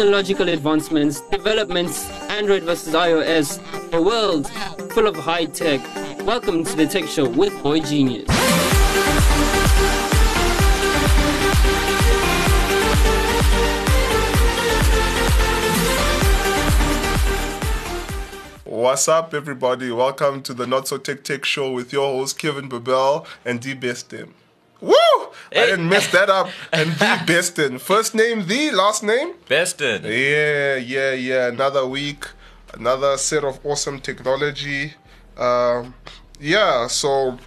technological advancements, developments, Android versus iOS, a world full of high tech. Welcome to the Tech Show with Boy Genius. What's up, everybody? Welcome to the Not So Tech Tech Show with your host Kevin Babel and D Bestin. Woo! I didn't mess that up. And D Bestin. First name the, last name? Bestin. Yeah, yeah, yeah. Another week, another set of awesome technology. Um, yeah, so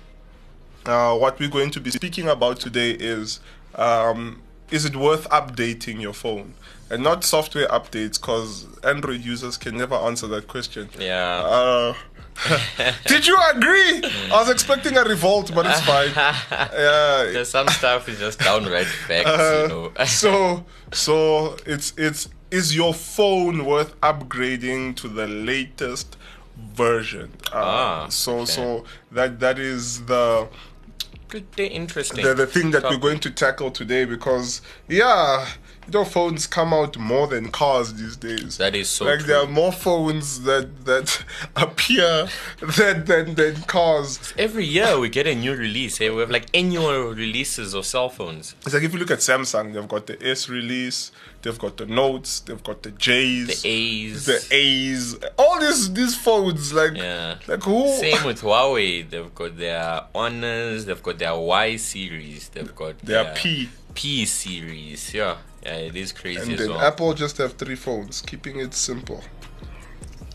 uh, what we're going to be speaking about today is um, is it worth updating your phone? And not software updates, because Android users can never answer that question. Yeah. Uh, did you agree? I was expecting a revolt, but it's fine. Yeah. There's some stuff is just downright facts, Uh, you know. so so it's it's is your phone worth upgrading to the latest version? Uh, Ah, so okay. so that that is the Pretty interesting. the, the thing that we're going to tackle today because yeah you know phones come out more than cars these days That is so like true. there are more phones that that appear than than, than cars Every year we get a new release. Hey, we have like annual releases of cell phones. it's like if you look at samsung they've got the s release they've got the notes they've got the j's The A's. the a's all these these phones like Yeah. like who Same with Huawei. They've got their Honors. They've got their Y series. They've got their p P series. Yeah, yeah, it is crazy and then well. apple just have three phones keeping it simple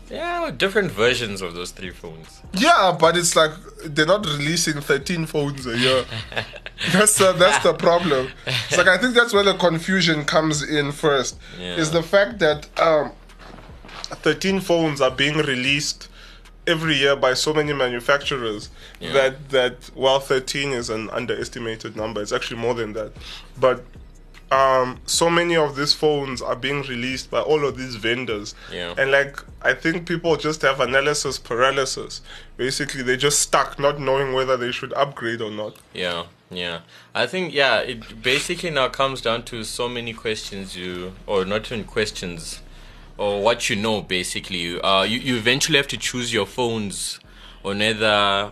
yeah, different versions of those three phones. Yeah, but it's like they're not releasing 13 phones a year. that's the, that's the problem. It's like I think that's where the confusion comes in first. Is the fact that um, 13 phones are being released every year by so many manufacturers Yeah. that that while 13 is an underestimated number, it's actually more than that. But um, so many of these phones are being released by all of these vendors. Yeah. And like I think people just have analysis paralysis. Basically, they're just stuck, not knowing whether they should upgrade or not. Yeah, yeah. I think yeah, it basically now comes down to so many questions you or not even questions or what you know basically. Uh you, you eventually have to choose your phones on either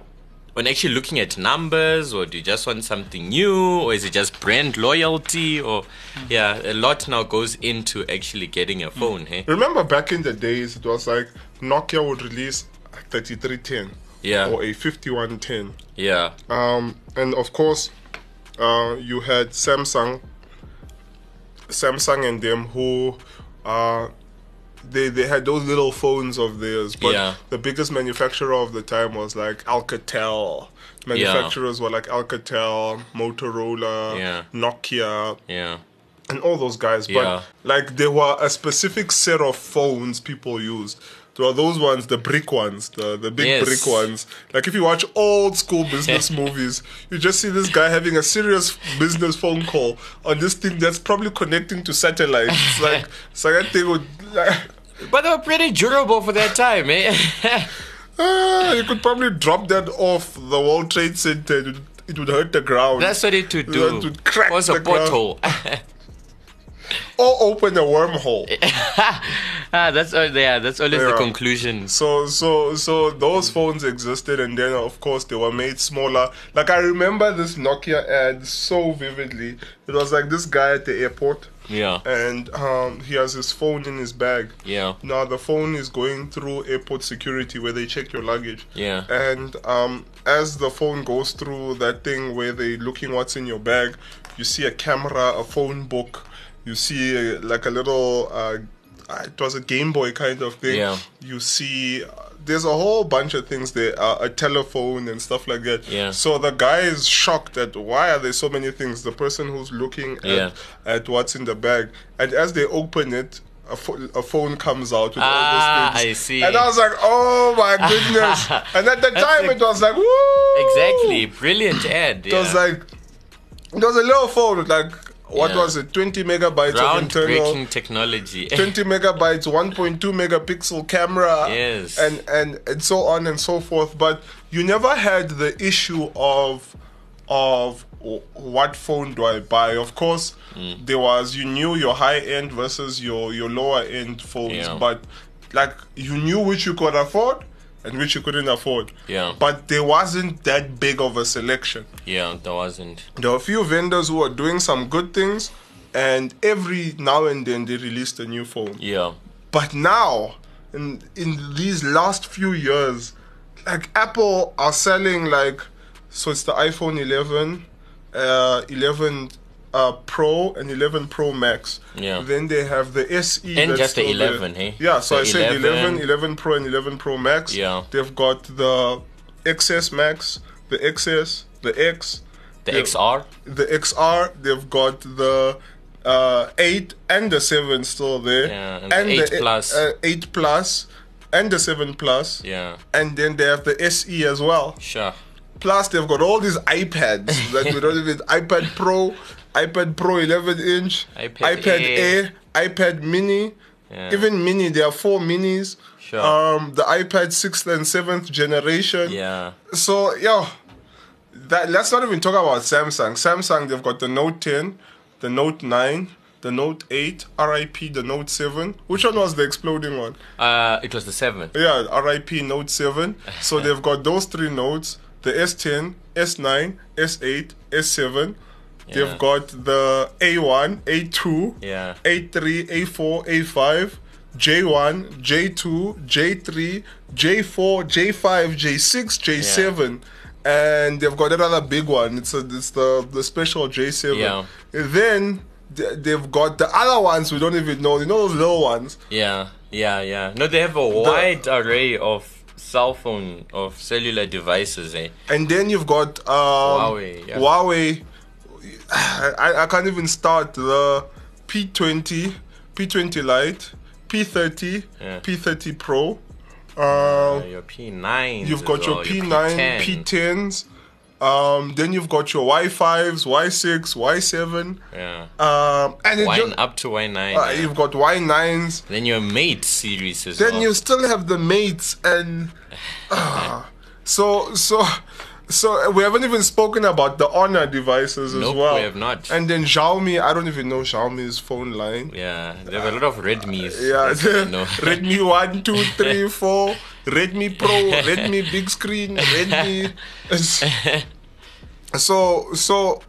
on actually looking at numbers or do you just want something new or is it just brand loyalty or yeah, a lot now goes into actually getting a phone, hey? Remember back in the days, it was like Nokia would release a 3310 Yeah. or a 5110. Yeah. Um, and of course, uh, you had Samsung, Samsung and them who, uh, they they had those little phones of theirs, but Yeah. the biggest manufacturer of the time was like Alcatel. Manufacturers were like Alcatel, Motorola, Yeah. Nokia, Yeah. and all those guys. But Yeah. like there were a specific set of phones people used. There were those ones, the brick ones, the, the big Yes. brick ones. Like if you watch old school business movies, you just see this guy having a serious business phone call on this thing that's probably connecting to satellites. It's like it's like that thing would like, But they were pretty durable for their time, eh? ah, you could probably drop that off the World Trade Center. It would, it would hurt the ground. That's what it would do. It would crack was a the ground. pothole. or open a wormhole. ah, that's uh, yeah. That's always the conclusion. So so so those phones existed and then of course they were made smaller. Like I remember this Nokia ad so vividly. It was like this guy at the airport Yeah, and um, he has his phone in his bag. yeah, Now the phone is going through airport security where they check your luggage. yeah, And um, as the phone goes through that thing where they're looking what's in your bag, you see a camera, a phone book, you see uh, like a little, uh, it was a Game Boy kind of thing. Yeah. You see, there's a whole bunch of things there, uh, a telephone and stuff like that. Yeah. So the guy is shocked at why are there so many things. The person who's looking at, Yeah. at what's in the bag, and as they open it. A, pho- a phone comes out with Ah, all these things. I see. And I was like, oh my goodness. and at the time, it was like, woo! exactly. Brilliant ad. It was like, it was a little phone with like, what Yeah. was it, 20 megabytes of internal. technology. 20 megabytes, 1.2 megapixel camera, Yes. and, and and so on and so forth. But you never had the issue of of what phone do I buy. Of course, Mm. there was you knew your high end versus your your lower end phones, Yeah. but like you knew which you could afford and which you couldn't afford. Yeah. But there wasn't that big of a selection. Yeah, there wasn't. There were a few vendors who were doing some good things, and every now and then they released a new phone. Yeah. But now, in in these last few years, like Apple are selling like, so it's the iPhone 11, uh, 11 uh, Pro and 11 Pro Max. Yeah. Then they have the SE. And just the still there. 11, hey? Yeah. So The I said 11, 11, 11 Pro and 11 Pro Max. Yeah. They've got the XS Max, the XS, the X, The. XR. the XR. They've got the uh, eight and the seven still there, Yeah, and the 8 the plus. uh, eight plus, and the seven plus, Yeah. and then they have the SE as well. Sure. Plus, they've got all these iPads that we don't even iPad Pro, iPad Pro 11 inch, iPad Air, iPad Mini, Yeah. even Mini. There are four minis. Sure. Um, the iPad sixth and seventh generation. Yeah. So yeah, that let's not even talk about Samsung. Samsung they've got the Note 10, the Note 9, the Note 8, RIP the Note 7. Which one was the exploding one? Uh, it was the seventh. Yeah, RIP Note 7. So they've got those three notes: the S10, S9, S8, S7. Yeah. They've got the A1, A2, Yeah. A3, A4, A5, J1, J2, J3, J4, J5, J6, J7. And they've got another big one. It's a, it's the the special J7. Yeah. And then they've got the other ones we don't even know. You know those little ones. Yeah. Yeah. Yeah. No, they have a wide array of cell phone of cellular devices. Eh. And then you've got um, Huawei, yeah. Huawei. I, I can't even start the P20, P20 Lite, P30, Yeah. P30 Pro. Uh, your P9. you've got your P9, P10s. Um, then you've got your Y5s, Y6, Y7. Yeah. Um, and it Y just, up to Y9. uh, yeah. you've got Y9s. Then your Mate series as Then well. you still have the mates and ah, so so so uh, we haven't even spoken about the Honor devices as Nope, well. we have not. And then Xiaomi, I don't even know Xiaomi's phone line. Yeah, there are a lot of Redmi's. Uh, yeah, what I know. Redmi one, two, three, four, Redmi Pro, Redmi big screen, Redmi. so so,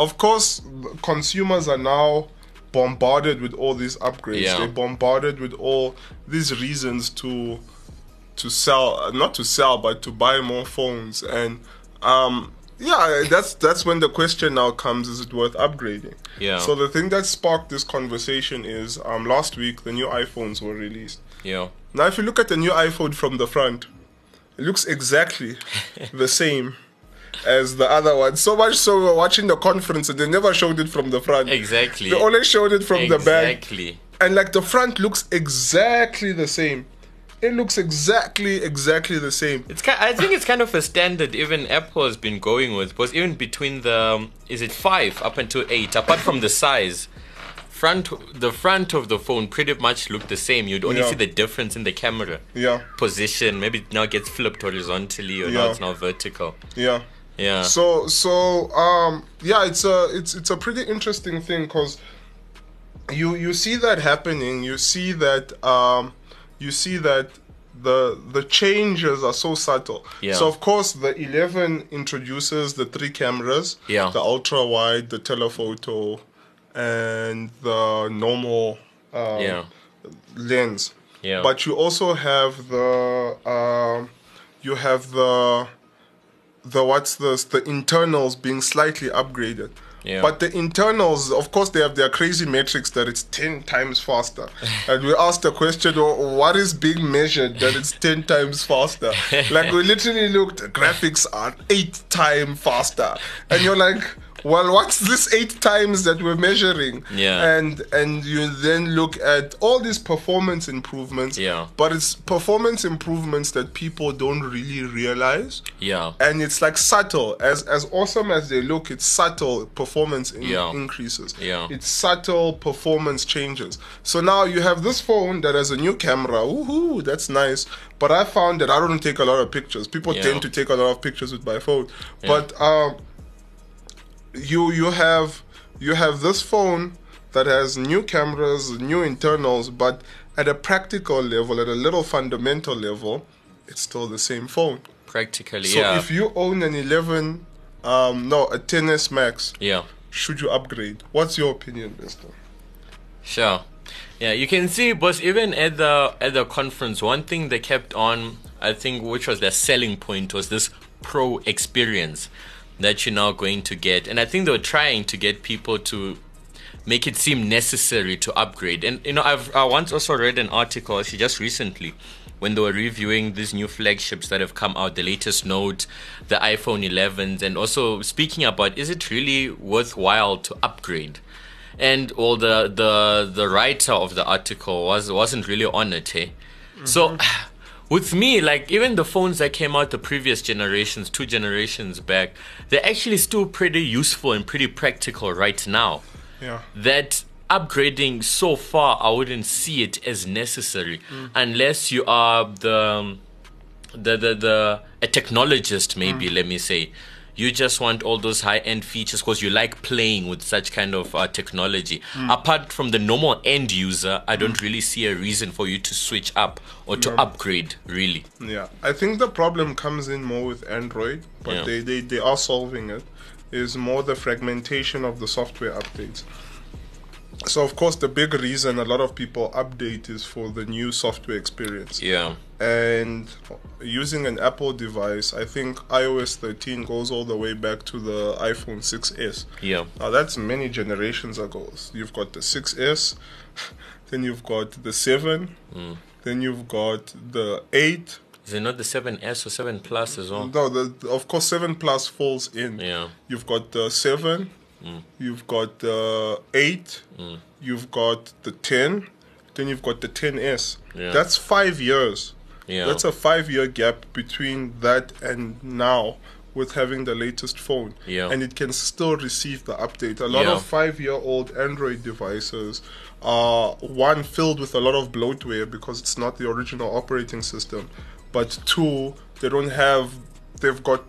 of course, consumers are now bombarded with all these upgrades. Yeah. They're bombarded with all these reasons to to sell, not to sell, but to buy more phones. And um, yeah, that's that's when the question now comes: Is it worth upgrading? Yeah. So the thing that sparked this conversation is um, last week the new iPhones were released. Yeah. Now, if you look at the new iPhone from the front, it looks exactly the same as the other one. So much so, we were watching the conference and they never showed it from the front. Exactly. They only showed it from the back. Exactly. And like the front looks exactly the same. It looks exactly, exactly the same. It's ki I think it's kind of a standard even Apple has been going with because even between the um, is it five up until eight apart from the size front the front of the phone pretty much look the same you'd only Yeah. see the difference in the camera Yeah, position maybe now it now gets flipped horizontally or Yeah. now it's now vertical yeah. yeah So so um yeah, it's a it's it's a pretty interesting thing because you you see that happening. You see that um you see that the the changes are so subtle. Yeah. So of course the 11 introduces the three cameras. Yeah. The ultra wide, the telephoto, and the normal um, yeah lens. Yeah. But you also have the um, you have the the what's this the internals being slightly upgraded. Yeah. But the internals, of course, they have their crazy metrics that it's ten times faster. and we asked the question, "Oh, what is being measured that it's ten times faster? like we literally looked, graphics are eight times faster, and you're like. Well, what's this eight times that we're measuring? Yeah. And and you then look at all these performance improvements. Yeah. But it's performance improvements that people don't really realize yeah and it's like subtle as as awesome as they look it's subtle performance in- Yeah. increases Yeah. it's subtle performance changes so now you have this phone that has a new camera woohoo that's nice but i found that i don't take a lot of pictures people Yeah. tend to take a lot of pictures with my phone but um you you have you have this phone that has new cameras, new internals, but at a practical level, at a little fundamental level, it's still the same phone. Practically, So yeah. if you own an 11, um, no, a 10s Max, yeah. should you upgrade? What's your opinion, Mister? Sure. Yeah, you can see, but Even at the at the conference, one thing they kept on, I think, which was their selling point, was this pro experience that you're now going to get, and I think they were trying to get people to make it seem necessary to upgrade. And you know, I've I once also read an article, actually, just recently, when they were reviewing these new flagships that have come out, the latest Note, the iPhone 11s, and also speaking about is it really worthwhile to upgrade? and well the the the writer of the article was wasn't really on it eh? so with me like even the phones that came out the previous generations two generations back they're actually still pretty useful and pretty practical right now. Yeah. that upgrading so far i wouldn't see it as necessary mm. unless you are the the the, the a technologist maybe mm. let me say you just want all those high end features because you like playing with such kind of uh, technology apart from the normal end user i don't really see a reason for you to switch up or to upgrade really Yeah, I think the problem comes in more with Android, but Yeah. they, they, they are solving it. Is more the fragmentation of the software updates. So of course the big reason a lot of people update is for the new software experience. yeah And using an Apple device, I think iOS 13 goes all the way back to the iPhone 6s. yeah Now that's many generations ago. You've got the 6S, then you've got the 7, Mm. then you've got the 8. is it not the 7s or 7 plus as well No, the, of course 7 Plus falls in. yeah You've got the 7, Mm. you've got the 8, mm. you've got the 10, then you've got the 10S. Yeah. That's five years. yeah That's a five year gap between that and now with having the latest phone. Yeah. And it can still receive the update. A lot Yeah. of five year old Android devices are one filled with a lot of bloatware because it's not the original operating system. But two, they don't have they've got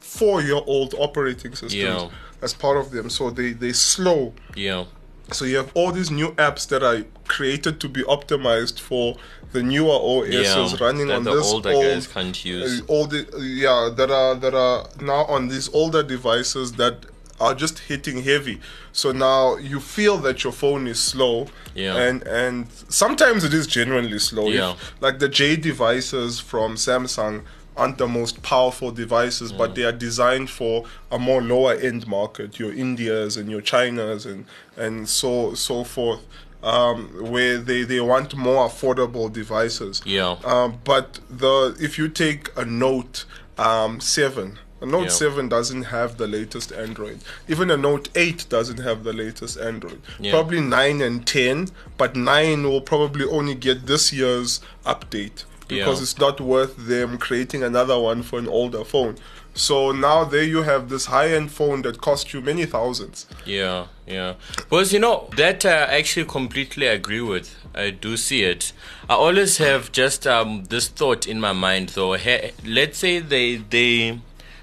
four year old operating systems Yeah. As part of them. So they, they slow. yeah So you have all these new apps that are created to be optimized for the newer OSs yeah running on the this older old, guys can't use uh, all the yeah that are that are now on these older devices that are just hitting heavy. So now you feel that your phone is slow, Yeah. and and sometimes it is genuinely slow. If- Yeah. like the J devices from Samsung aren't the most powerful devices, Mm. but they are designed for a more lower end market, your Indias and your Chinas and and so so forth, um, where they, they want more affordable devices. Yeah. Um, but the if you take a Note um, seven. A Note Yeah. 7 doesn't have the latest Android. Even a Note 8 doesn't have the latest Android. Yeah. Probably 9 and 10, but 9 will probably only get this year's update because Yeah. it's not worth them creating another one for an older phone. So now there you have this high-end phone that costs you many thousands. Yeah, yeah. Because you know that I actually completely agree with. I do see it. I always have just um, this thought in my mind, though. He- let's say they they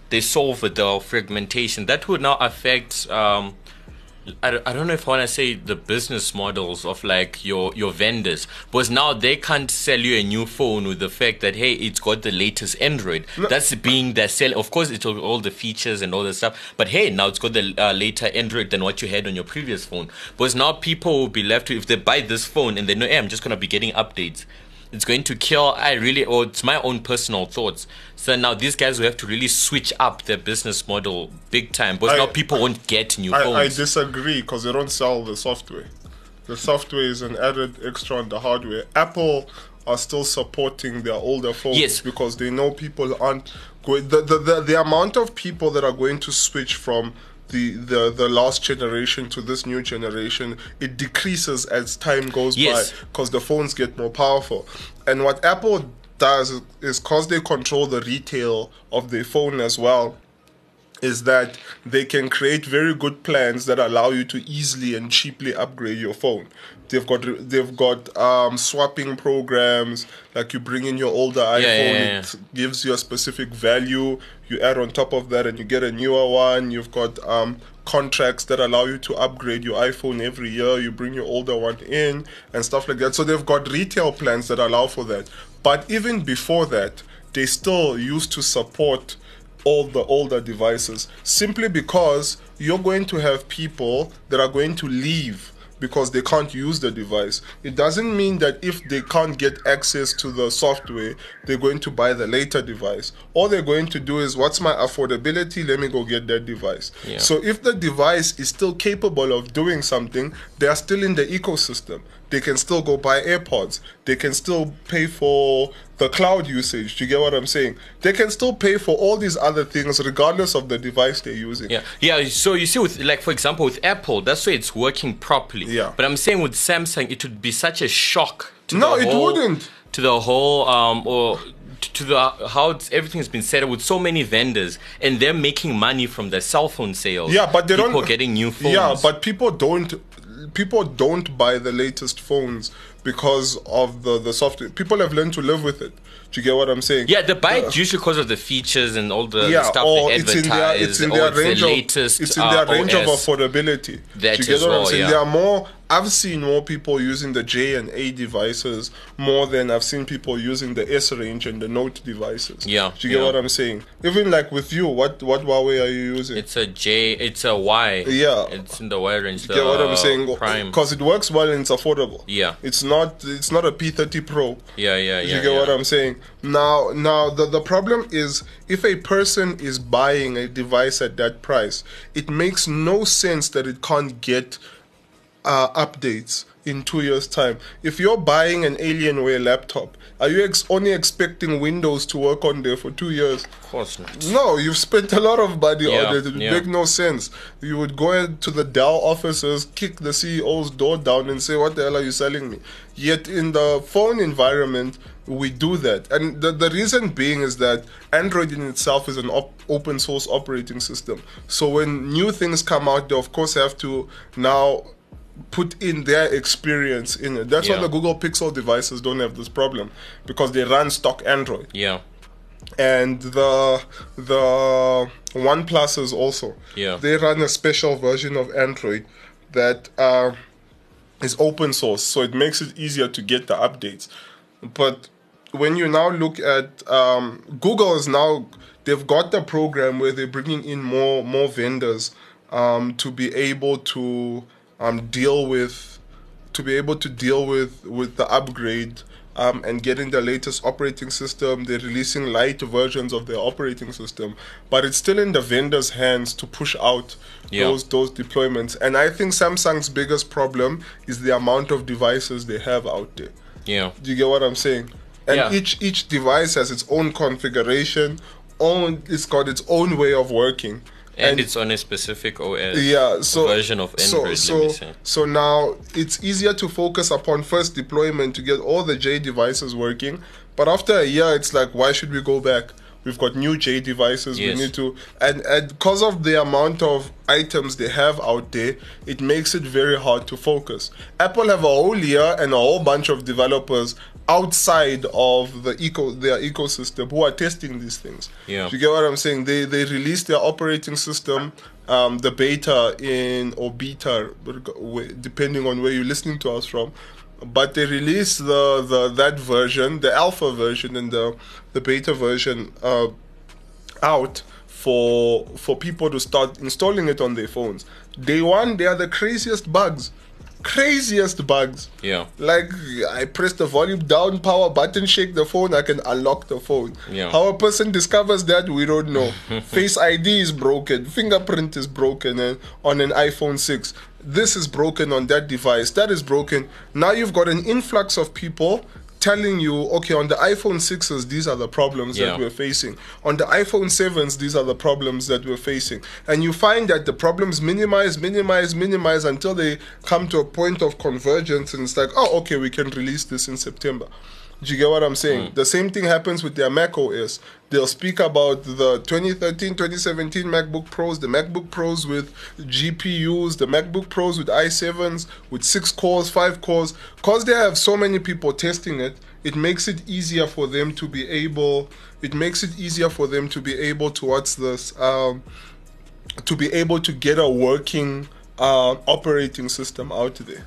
they solve the fragmentation. That would now affect. Um, I, don't- I don't know if I want to say the business models of like your your vendors because now they can't sell you a new phone with the fact that hey it's got the latest Android. That's being their sell of course it's all, all the features and all the stuff but hey now it's got the uh, later Android than what you had on your previous phone. Because now people will be left to if they buy this phone and they know hey I'm just gonna be getting updates it's going to kill i really or it's my own personal thoughts so now these guys will have to really switch up their business model big time because I- now people won't get new I, phones I disagree because they don't sell the software. The software is an added extra on the hardware. Apple are still supporting their older phones Yes. because they know people aren't going. The, the, the, the amount of people that are going to switch from the, the, the last generation to this new generation, it decreases as time goes Yes. by because the phones get more powerful. And what Apple does is because they control the retail of their phone as well is that they can create very good plans that allow you to easily and cheaply upgrade your phone. They've got they've got um, swapping programs like you bring in your older iPhone, yeah, yeah. it gives you a specific value. You add on top of that, and you get a newer one. You've got um, contracts that allow you to upgrade your iPhone every year. You bring your older one in and stuff like that. So they've got retail plans that allow for that. But even before that, they still used to support all the older devices simply because you're going to have people that are going to leave because they can't use the device. It doesn't mean that if they can't get access to the software, they're going to buy the later device. All they're going to do is, what's my affordability? Let me go get that device. Yeah. So if the device is still capable of doing something, they are still in the ecosystem. They can still go buy AirPods. They can still pay for the cloud usage. Do you get what I'm saying? They can still pay for all these other things regardless of the device they're using. Yeah, yeah. So you see, with like for example, with Apple, that's why it's working properly. Yeah. But I'm saying with Samsung, it would be such a shock to No, the it whole, wouldn't. to the whole um or to the how it's, everything's been set up with so many vendors and they're making money from their cell phone sales. Yeah, but they people don't getting new phones. Yeah, but people don't people don't buy the latest phones because of the the software. People have learned to live with it. Do you get what I'm saying? yeah, the buy Uh, it usually because of the features and all the, the yeah, stuff or they it's in their it's in their it's the range latest, of it's in uh, their range of affordability. That Do you get what I'm saying? yeah. There are more. I've seen more people using the J and A devices more than I've seen people using the S range and the Note devices. Yeah, Do you get yeah. what I'm saying? Even like with you, what what Huawei are you using? It's a J. It's a Y. Yeah. It's in the Y range. The get what I'm saying? Prime. Because it works well and it's affordable. Yeah. It's not it's not a P30 Pro. Yeah, yeah, yeah. you get what. I'm saying? Now now the, the problem is if a person is buying a device at that price, it makes no sense that it can't get uh, updates in two years' time. If you're buying an Alienware laptop, are you ex- only expecting Windows to work on there for two years? Of course not. No, you've spent a lot of money Yeah, on it. It would yeah. make no sense. You would go into the Dell offices, kick the CEO's door down, and say, "What the hell are you selling me?" Yet in the phone environment, we do that, and the the reason being is that Android in itself is an op- open source operating system. So when new things come out, they of course have to now put in their experience in it. That's why the Google Pixel devices don't have this problem because they run stock Android Yeah. and the the One Pluses also. Yeah. They run a special version of Android that uh, is open source, so it makes it easier to get the updates. But when you now look at um, Google is now they've got the program where they're bringing in more more vendors um, to be able to um, deal with to be able to deal with with the upgrade um, and getting the latest operating system. They're releasing light versions of their operating system, but it's still in the vendors' hands to push out Yeah. those those deployments. And I think Samsung's biggest problem is the amount of devices they have out there. Yeah. Do you get what I'm saying? And Yeah. each each device has its own configuration, own it's got its own way of working. And, it's on a specific OS. yeah, so version of Android. So so, so now it's easier to focus upon first deployment to get all the J devices working. But after a year, it's like, why should we go back? We've got new J devices. Yes. We need to, and and because of the amount of items they have out there, it makes it very hard to focus. Apple have a whole year and a whole bunch of developers outside of the eco their ecosystem who are testing these things. Yeah. Do you get what I'm saying? They they released their operating system, um, the beta in or beta, depending on where you're listening to us from. But they released the, the that version, the alpha version and the the beta version uh, out for for people to start installing it on their phones. Day one, they are the craziest bugs, craziest bugs. Yeah. Like I press the volume down power button, shake the phone, I can unlock the phone. Yeah. How a person discovers that we don't know. Face ID is broken, fingerprint is broken and on an iPhone 6. This is broken on that device. That is broken. Now you've got an influx of people telling you, okay, on the iPhone 6s, these are the problems Yeah. that we're facing. On the iPhone 7s, these are the problems that we're facing. And you find that the problems minimize, minimize, minimize until they come to a point of convergence and it's like, oh, okay, we can release this in September. Do you get what I'm saying? The same thing happens with their Mac OS. They'll speak about the 2013, 2017 MacBook Pros, the MacBook Pros with GPUs, the MacBook Pros with i7s, with six cores, five cores. Because they have so many people testing it, it makes it easier for them to be able. It makes it easier for them to be able to what's this? Um, to be able to get a working uh, operating system out there.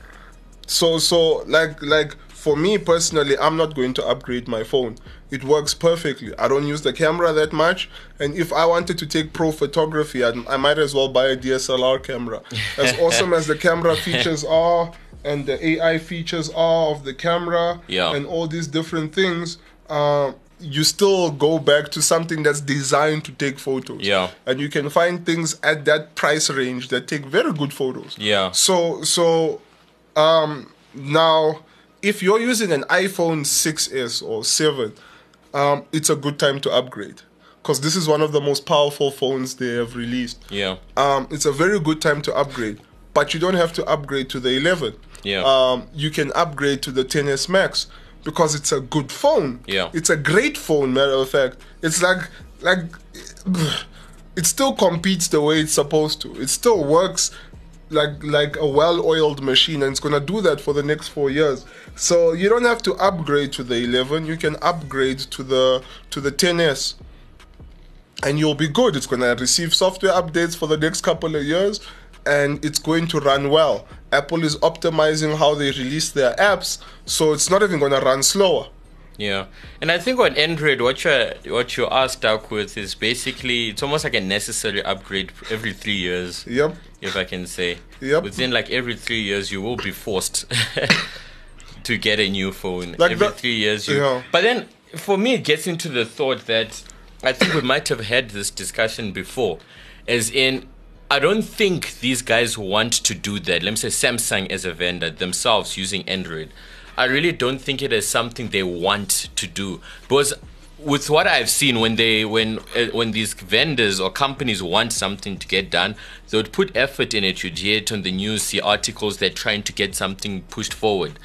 So so like like for me personally, I'm not going to upgrade my phone. It works perfectly. I don't use the camera that much, and if I wanted to take pro photography, I'd, I might as well buy a DSLR camera. As awesome as the camera features are, and the AI features are of the camera, Yeah. and all these different things. Uh, you still go back to something that's designed to take photos. Yeah. And you can find things at that price range that take very good photos. Yeah. So so um now if you're using an iPhone 6s or 7, um, it's a good time to upgrade. Because this is one of the most powerful phones they have released. Yeah. Um, it's a very good time to upgrade. But you don't have to upgrade to the 11. Yeah. Um, you can upgrade to the 10s Max because it's a good phone. Yeah. It's a great phone, matter of fact. It's like like it still competes the way it's supposed to. It still works like like a well-oiled machine and it's going to do that for the next 4 years. So you don't have to upgrade to the 11, you can upgrade to the to the 10s and you'll be good. It's going to receive software updates for the next couple of years and it's going to run well. Apple is optimizing how they release their apps, so it's not even going to run slower. Yeah, and I think on Android, what you what you are stuck with is basically it's almost like a necessary upgrade every three years. Yep. If I can say. Yep. Within like every three years, you will be forced to get a new phone. Like every three years, you. yeah. But then, for me, it gets into the thought that I think we might have had this discussion before, as in. I don't think these guys want to do that. Let me say Samsung as a vendor themselves using Android. I really don't think it is something they want to do because with what I've seen when they when uh, when these vendors or companies want something to get done, they would put effort in it. You'd hear it on the news, see articles. They're trying to get something pushed forward.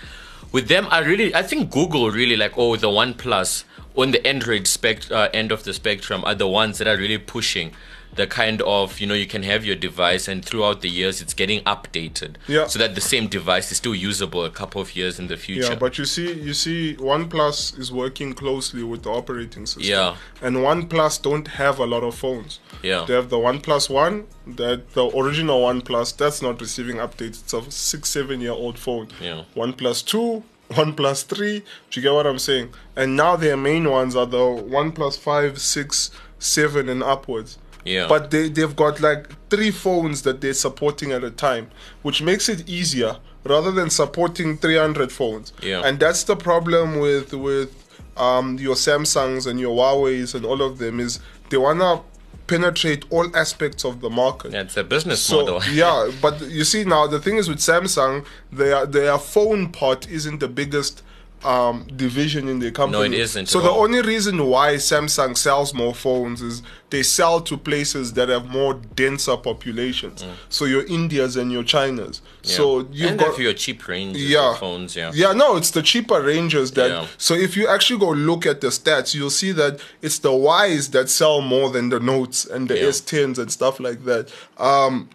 With them, I really I think Google really like oh the One Plus on the Android spect uh, end of the spectrum are the ones that are really pushing the kind of you know you can have your device and throughout the years it's getting updated Yeah. so that the same device is still usable a couple of years in the future Yeah, but you see, you see, OnePlus is working closely with the operating system. Yeah. And OnePlus don't have a lot of phones. Yeah. They have the OnePlus One, that the original OnePlus that's not receiving updates. It's a six, seven year old phone. Yeah. OnePlus Two, OnePlus Three. Do you get what I'm saying? And now their main ones are the OnePlus Five, Six, Seven, and upwards. Yeah. But they they've got like three phones that they're supporting at a time, which makes it easier rather than supporting 300 phones. Yeah. And that's the problem with with um, your Samsungs and your Huawei's and all of them is they wanna penetrate all aspects of the market. yeah, it's a business So model yeah, but you see now the thing is with Samsung, their their phone part isn't the biggest um, division in the company. isn't So the only reason why Samsung sells more phones is they sell to places that have more denser populations. So your Indias and your Chinas. Mm. Yeah. So you've and got for your cheap range yeah. phones yeah Yeah, no, it's the cheaper ranges that. Yeah. So if you actually go look at the stats, you'll see that it's the Ys that sell more than the Notes and the Yeah. S10s and stuff like that. Um,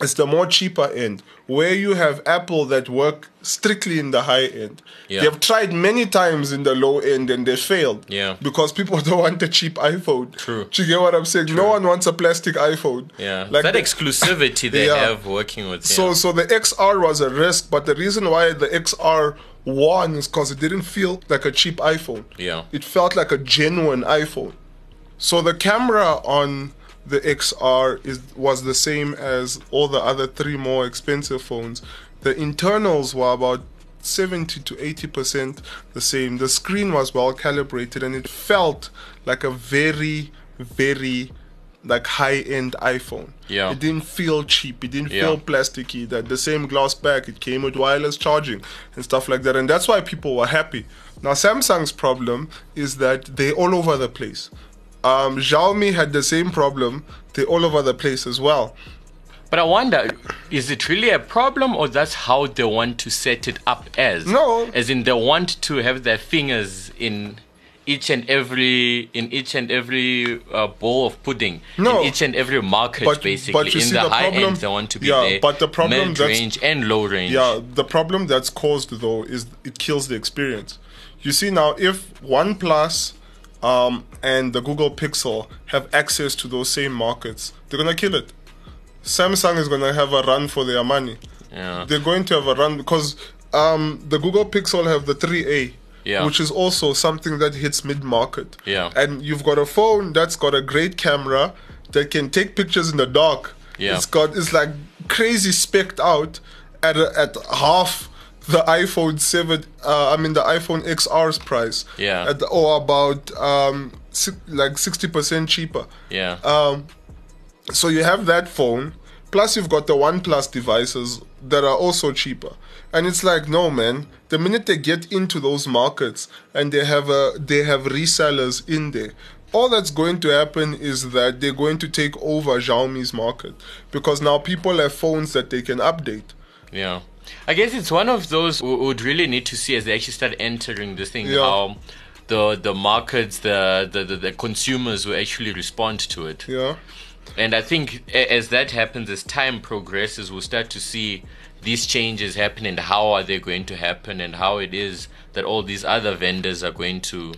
it's the more cheaper end where you have Apple that work strictly in the high end. Yeah. They've tried many times in the low end and they failed. Yeah. Because people don't want a cheap iPhone. True. Do you get what I'm saying? No one wants a plastic iPhone. yeah Like that the- exclusivity they Yeah. have working with so so the XR was a risk, but the reason why the XR won is because it didn't feel like a cheap iPhone. Yeah. It felt like a genuine iPhone. So the camera on the XR is was the same as all the other three more expensive phones. The internals were about 70 to 80% the same. The screen was well calibrated and it felt like a very very like high end iPhone. Yeah. It didn't feel cheap. It didn't Yeah. feel plasticky. That the same glass back. It came with wireless charging and stuff like that. And that's why people were happy. Now Samsung's problem is that they're all over the place. Um, Xiaomi had the same problem. They're all over the place as well. But I wonder, is it really a problem, or that's how they want to set it up as? No. as in they want to have their fingers in each and every in each and every uh, bowl of pudding No. in each and every market But- basically but in the, the high problem- end they want to be yeah, there but the problem mid that's- range and low range Yeah, the problem that's caused though is it kills the experience. You see now, if OnePlus um, and the Google Pixel have access to those same markets, they're gonna kill it. Samsung is gonna have a run for their money. yeah They're going to have a run because um, the Google Pixel have the 3A, Yeah. which is also something that hits mid market. Yeah. And you've got a phone that's got a great camera that can take pictures in the dark. Yeah. It's got it's like crazy specked out at a, at half the iPhone 7 uh, I mean the iPhone XR's price. Yeah. At, or about um si- like 60% cheaper. yeah Um, so you have that phone, plus you've got the OnePlus devices that are also cheaper. And it's like, no man, the minute they get into those markets and they have a they have resellers in there, all that's going to happen is that they're going to take over Xiaomi's market because now people have phones that they can update. Yeah. I guess it's one of those we would really need to see as they actually start entering this thing Yeah. how the the markets the, the, the, the consumers will actually respond to it. Yeah. And I think as that happens, as time progresses, we'll start to see these changes happen and how are they going to happen and how it is that all these other vendors are going to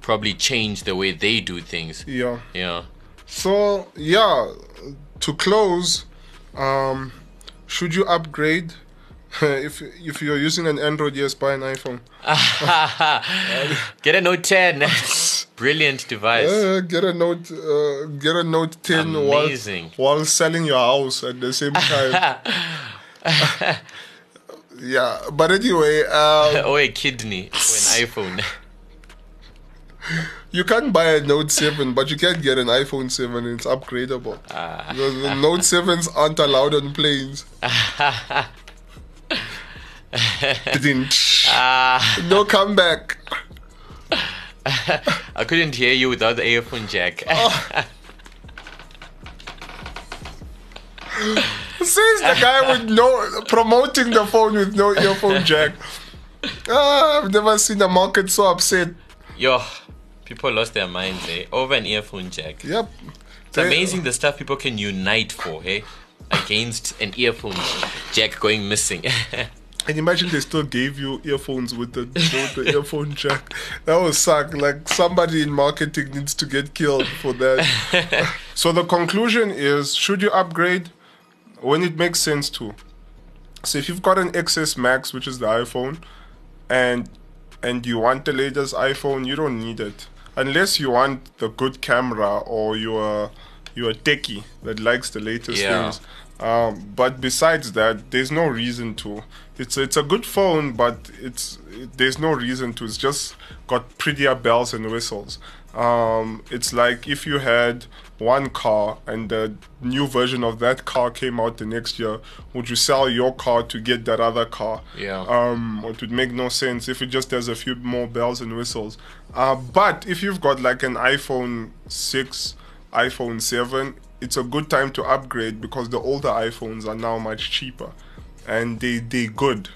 probably change the way they do things. Yeah. Yeah. So yeah, to close, um, should you upgrade? if if you're using an Android, yes, buy an iPhone. Get a Note 10. Brilliant device. Uh, get a note, uh, get a Note 10 while, Amazing. while selling your house at the same time. yeah, but anyway, um, or a kidney for an iPhone. you can't buy a Note 7, but you can get an iPhone 7 it's upgradable. Because the Note 7s aren't allowed on planes. Didn't. Ah. no comeback. I couldn't hear you without the earphone jack. Says the guy with no promoting the phone with no earphone jack. Ah, I've never seen the market so upset. Yo, people lost their minds, eh? Over an earphone jack. Yep. It's amazing the stuff people can unite for, hey? Against an earphone jack going missing. And imagine they still gave you earphones with the, with the earphone jack. That would suck. Like somebody in marketing needs to get killed for that. so the conclusion is: should you upgrade when it makes sense to? So if you've got an XS Max, which is the iPhone, and and you want the latest iPhone, you don't need it unless you want the good camera or you're you're a techie that likes the latest Yeah. things. Um, but besides that, there's no reason to. It's it's a good phone, but it's it, there's no reason to. It's just got prettier bells and whistles. Um, it's like if you had one car and the new version of that car came out the next year, would you sell your car to get that other car? Yeah. Um, it would make no sense if it just has a few more bells and whistles. Uh, but if you've got like an iPhone 6, iPhone 7, it's a good time to upgrade because the older iPhones are now much cheaper and they they good.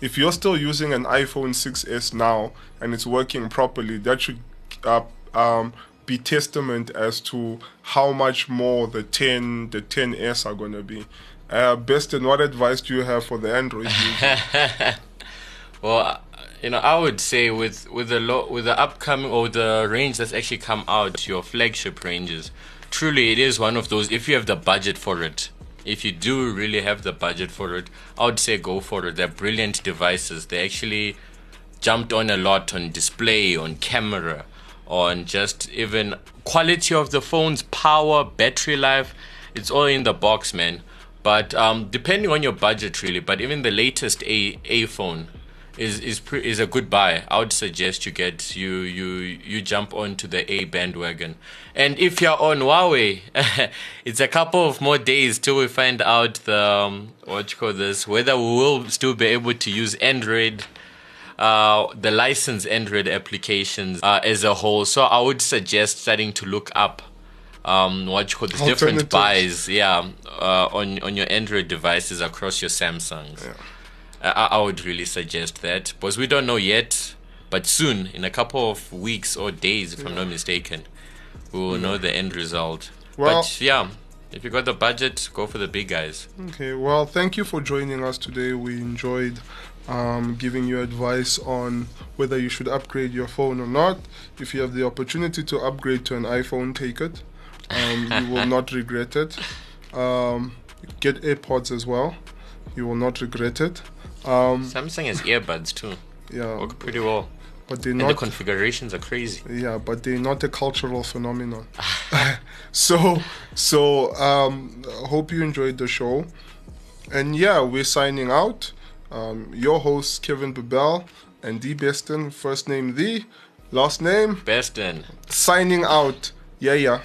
If you're still using an iPhone 6s now and it's working properly, that should uh, um, be testament as to how much more the 10 the 10s are gonna be. Uh, Bestin what advice do you have for the Android user? well, you know, I would say with with the lo- with the upcoming or the range that's actually come out, your flagship ranges, truly it is one of those. If you have the budget for it, if you do really have the budget for it, I would say go for it. They're brilliant devices. They actually jumped on a lot on display, on camera, on just even quality of the phone's power, battery life. It's all in the box, man. But um, depending on your budget, really. But even the latest A A phone is is pre- is a good buy. I would suggest you get you you you jump onto the A bandwagon. And if you're on Huawei, it's a couple of more days till we find out the um, what you call this whether we will still be able to use Android uh, the licensed Android applications uh, as a whole. So I would suggest starting to look up um, what you call the different buys, yeah, uh, on on your Android devices across your Samsungs. I, I would really suggest that because we don't know yet, but soon, in a couple of weeks or days, if I'm not mistaken, we will know the end result. Well- but yeah, if you got the budget, go for the big guys. Okay, well, thank you for joining us today. We enjoyed um, giving you advice on whether you should upgrade your phone or not. If you have the opportunity to upgrade to an iPhone, take it. Um, you will not regret it. Um, get AirPods as well. You will not regret it. Um, Samsung has earbuds too. yeah, Work pretty well. but they're And the configurations are crazy. yeah, but they're not a cultural phenomenon. so, so um, hope you enjoyed the show. And yeah, we're signing out. Um, your hosts Kevin Babel and D Bestin, first name the, last name Best in. signing out. Yeah, yeah.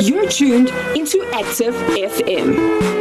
You're tuned into Active FM.